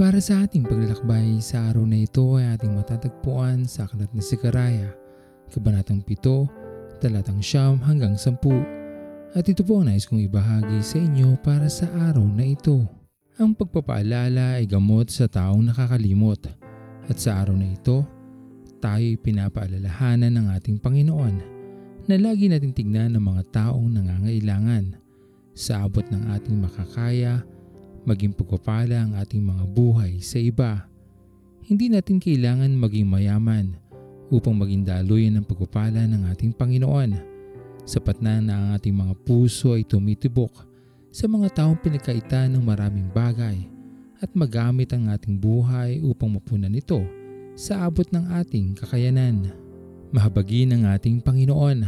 para sa ating paglalakbay sa araw na ito ay ating matatagpuan sa Aklat na Sikaraya, Kabanatang 7, Talatang Siyam hanggang 10. At ito po ang nais kong ibahagi sa inyo para sa araw na ito. Ang pagpapaalala ay gamot sa taong nakakalimot. At sa araw na ito, tayo'y pinapaalalahanan ng ating Panginoon na lagi natin tignan ng mga taong nangangailangan sa abot ng ating makakaya maging pagpapala ang ating mga buhay sa iba. Hindi natin kailangan maging mayaman upang maging daluyan ng pagpapala ng ating Panginoon. Sapat na na ang ating mga puso ay tumitibok sa mga taong pinagkaitan ng maraming bagay at magamit ang ating buhay upang mapunan ito sa abot ng ating kakayanan. Mahabagin ang ating Panginoon,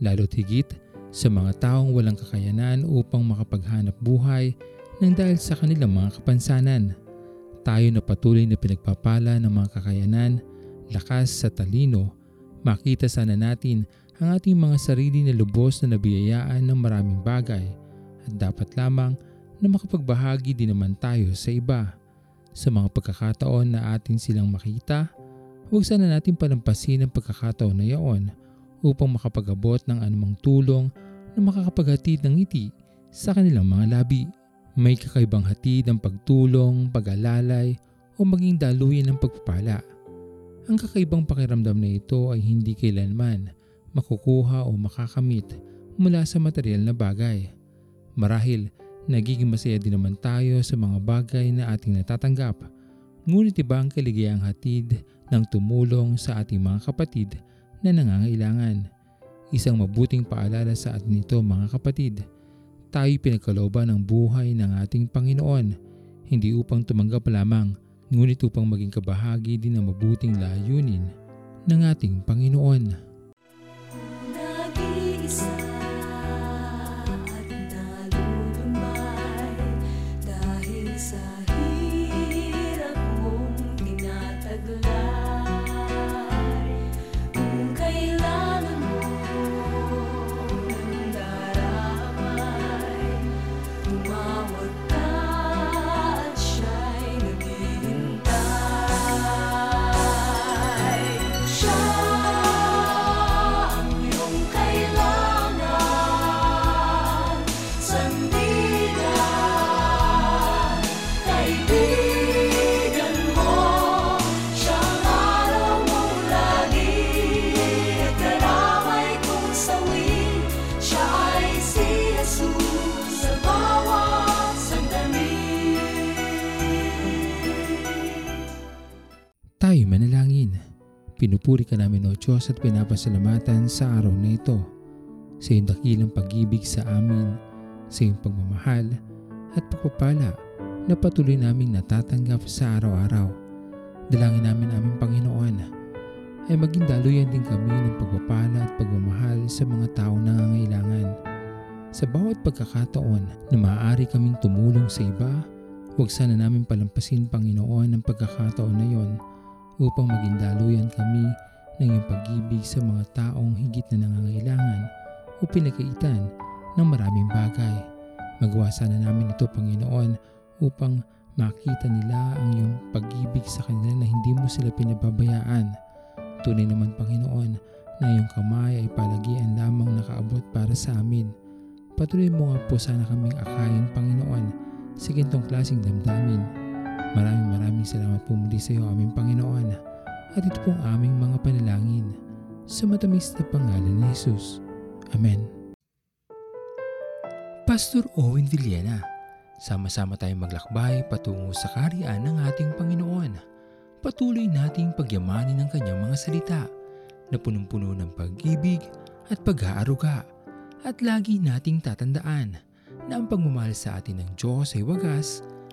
lalo't higit sa mga taong walang kakayanan upang makapaghanap buhay nang dahil sa kanilang mga kapansanan. Tayo na patuloy na pinagpapala ng mga kakayanan, lakas sa talino, makita sana natin ang ating mga sarili na lubos na nabiyayaan ng maraming bagay at dapat lamang na makapagbahagi din naman tayo sa iba. Sa mga pagkakataon na atin silang makita, huwag sana natin palampasin ang pagkakataon na yaon upang makapagabot ng anumang tulong na makakapaghatid ng ngiti sa kanilang mga labi. May kakaibang hatid ang pagtulong, pag-alalay o maging daluyan ng pagpapala. Ang kakaibang pakiramdam na ito ay hindi kailanman makukuha o makakamit mula sa material na bagay. Marahil, nagiging masaya din naman tayo sa mga bagay na ating natatanggap. Ngunit iba ang kaligayang hatid ng tumulong sa ating mga kapatid na nangangailangan. Isang mabuting paalala sa atin ito mga kapatid tayo pinagkalooban ng buhay ng ating Panginoon, hindi upang tumanggap lamang, ngunit upang maging kabahagi din ng mabuting layunin ng ating Panginoon. Nag-iisa Tayo manalangin. Pinupuri ka namin o Diyos at pinapasalamatan sa araw na ito. Sa iyong dakilang pag-ibig sa amin, sa iyong pagmamahal at pagpapala na patuloy naming natatanggap sa araw-araw. Dalangin namin aming Panginoon ay maging daluyan din kami ng pagpapala at pagmamahal sa mga taong nangangailangan. Sa bawat pagkakataon na maaari kaming tumulong sa iba, huwag sana namin palampasin Panginoon ang pagkakataon na yon upang maging daluyan kami ng iyong pag-ibig sa mga taong higit na nangangailangan o pinagkaitan ng maraming bagay. Magawa sana namin ito Panginoon upang makita nila ang iyong pag-ibig sa kanila na hindi mo sila pinababayaan. Tunay naman Panginoon na iyong kamay ay palagian lamang nakaabot para sa amin. Patuloy mo nga po sana kaming akayin Panginoon sa gintong klaseng damdamin Maraming maraming salamat po muli sa iyo aming Panginoon at ito pong aming mga panalangin sa matamis na pangalan ni Jesus. Amen. Pastor Owen Villena, sama-sama tayong maglakbay patungo sa kariyan ng ating Panginoon. Patuloy nating pagyamanin ang kanyang mga salita na punong-puno ng pag-ibig at pag-aaruga at lagi nating tatandaan na ang pagmamahal sa atin ng Diyos ay wagas